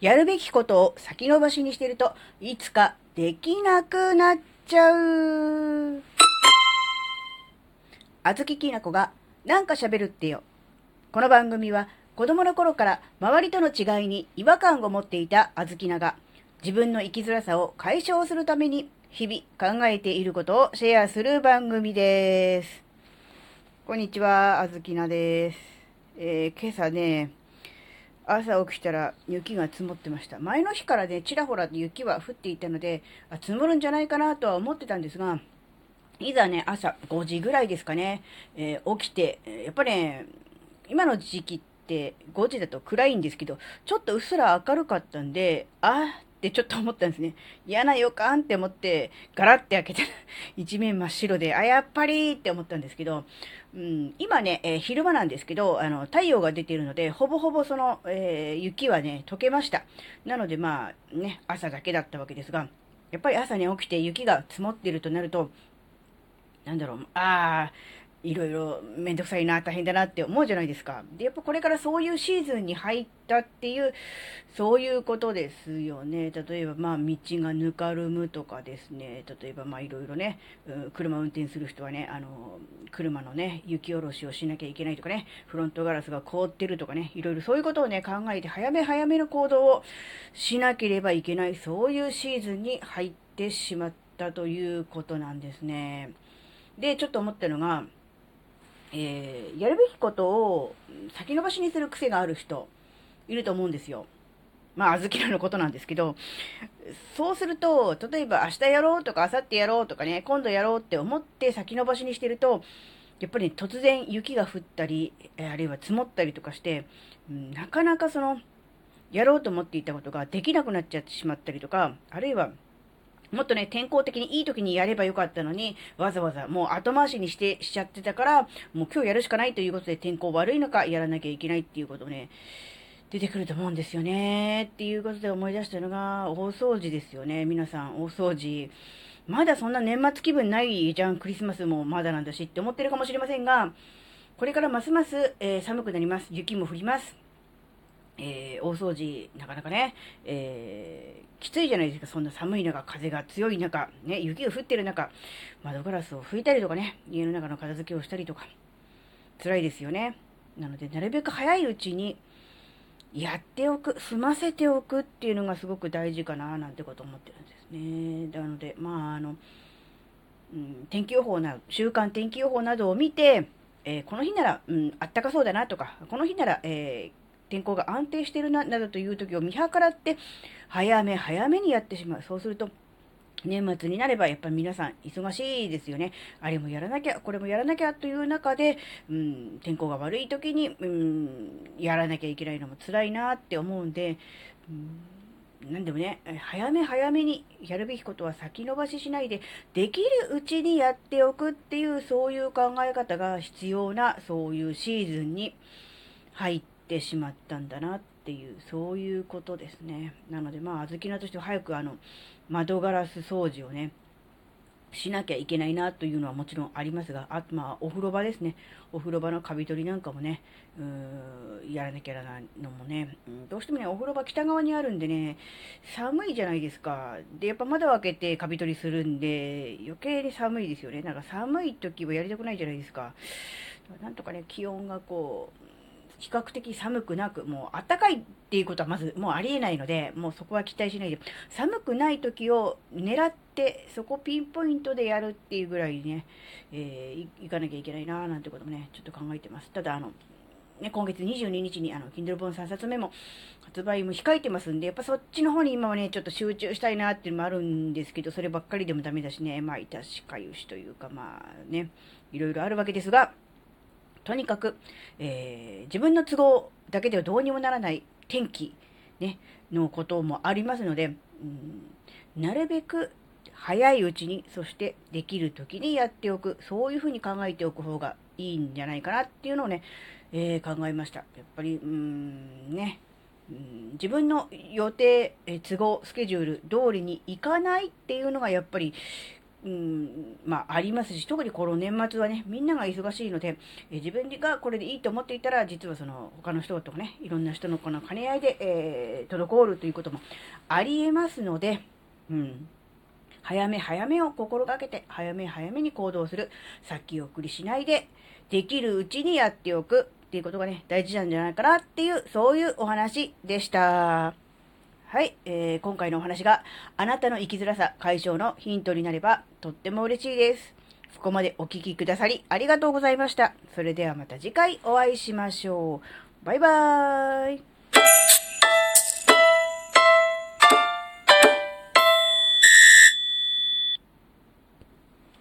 やるべきことを先延ばしにしてると、いつかできなくなっちゃう。あずききなこがなんか喋るってよ。この番組は子供の頃から周りとの違いに違和感を持っていたあずきなが自分の生きづらさを解消するために日々考えていることをシェアする番組です。こんにちは、あずきなです。えー、今朝ね、朝起きたら雪が積もってました。前の日からね、ちらほら雪は降っていたので、あ積もるんじゃないかなとは思ってたんですが、いざね、朝5時ぐらいですかね、えー、起きて、やっぱね、今の時期って5時だと暗いんですけど、ちょっとうっすら明るかったんで、あってちょっと思ったんですね。嫌な予感って思って、ガラッて開けて、一面真っ白で、あ、やっぱりって思ったんですけど、うん、今ね、えー、昼間なんですけど、あの、太陽が出ているので、ほぼほぼその、えー、雪はね、溶けました。なのでまあ、ね、朝だけだったわけですが、やっぱり朝に起きて雪が積もっているとなると、なんだろう、ああ、いろいろめんどくさいな、大変だなって思うじゃないですか。で、やっぱこれからそういうシーズンに入ったっていう、そういうことですよね。例えば、まあ、道がぬかるむとかですね。例えば、まあ、いろいろね、うん、車運転する人はね、あの、車のね、雪下ろしをしなきゃいけないとかね、フロントガラスが凍ってるとかね、いろいろそういうことをね、考えて、早め早めの行動をしなければいけない、そういうシーズンに入ってしまったということなんですね。で、ちょっと思ったのが、えー、やるべきことを先延ばしにする癖がある人、いると思うんですよ。まあ、あずきらのことなんですけど、そうすると、例えば明日やろうとか明後日やろうとかね、今度やろうって思って先延ばしにしてると、やっぱり突然雪が降ったり、あるいは積もったりとかして、なかなかその、やろうと思っていたことができなくなっちゃってしまったりとか、あるいはもっとね、天候的にいい時にやればよかったのに、わざわざもう後回しにして、しちゃってたから、もう今日やるしかないということで天候悪いのかやらなきゃいけないっていうことね、出てくると思うんですよね。っていうことで思い出したのが、大掃除ですよね。皆さん、大掃除。まだそんな年末気分ないじゃん、クリスマスもまだなんだしって思ってるかもしれませんが、これからますます、えー、寒くなります。雪も降ります。えー、大掃除、なかなかね、えー、きついじゃないですか。そんな寒い中、風が強い中、ね、雪が降ってる中、窓ガラスを拭いたりとかね、家の中の片付けをしたりとか、辛いですよね。なので、なるべく早いうちに、やっておく、済ませておくっていうのがすごく大事かな、なんてこと思ってるんですね。なので、まあ、あの、うん、天気予報な、週間天気予報などを見て、えー、この日なら、うん、あったかそうだなとか、この日なら、えー、天候が安定してるな、などという時を見計らって、早め早めにやってしまう。そうすると、年末になればやっぱり皆さん忙しいですよね。あれもやらなきゃ、これもやらなきゃという中で、うん、天候が悪い時に、うん、やらなきゃいけないのも辛いなって思うんで、うん、なんでもね、早め早めにやるべきことは先延ばししないで、できるうちにやっておくっていう、そういう考え方が必要な、そういうシーズンに入っててしまったんだなっていう、そういうことですね。なので、まあ、あずきなとしては早くあの、窓ガラス掃除をね、しなきゃいけないなというのはもちろんありますが、あとまあ、お風呂場ですね。お風呂場のカビ取りなんかもね、うーやらなきゃならないのもね、うん、どうしてもね、お風呂場北側にあるんでね、寒いじゃないですか。で、やっぱ窓を開けてカビ取りするんで、余計に寒いですよね。なんか寒い時はやりたくないじゃないですか。なんとかね、気温がこう、比較的寒くなく、もう暖かいっていうことはまずもうありえないので、もうそこは期待しないで、寒くない時を狙って、そこピンポイントでやるっていうぐらいね、えー、いかなきゃいけないななんてこともね、ちょっと考えてます。ただ、あの、ね、今月22日にあの、Kindle 本3冊目も発売も控えてますんで、やっぱそっちの方に今はね、ちょっと集中したいなっていうのもあるんですけど、そればっかりでもダメだしね、まあ、いたしかゆしというか、まあね、いろいろあるわけですが、とにかく、えー、自分の都合だけではどうにもならない天気、ね、のこともありますので、うん、なるべく早いうちに、そしてできる時にやっておく、そういうふうに考えておく方がいいんじゃないかなっていうのをね、えー、考えました。やっぱり、うーん、ね、うん、自分の予定、え都合、スケジュール通りにいかないっていうのがやっぱりうん、まあ、ありますし、特にこの年末はね、みんなが忙しいので、え自分がこれでいいと思っていたら、実はその、他の人とかね、いろんな人のこの兼ね合いで、えー、滞るということもありえますので、うん。早め早めを心がけて、早め早めに行動する。先送りしないで、できるうちにやっておくっていうことがね、大事なんじゃないかなっていう、そういうお話でした。はい、えー、今回のお話があなたの生きづらさ解消のヒントになればとっても嬉しいです。ここまでお聴きくださりありがとうございました。それではまた次回お会いしましょう。バイバーイ。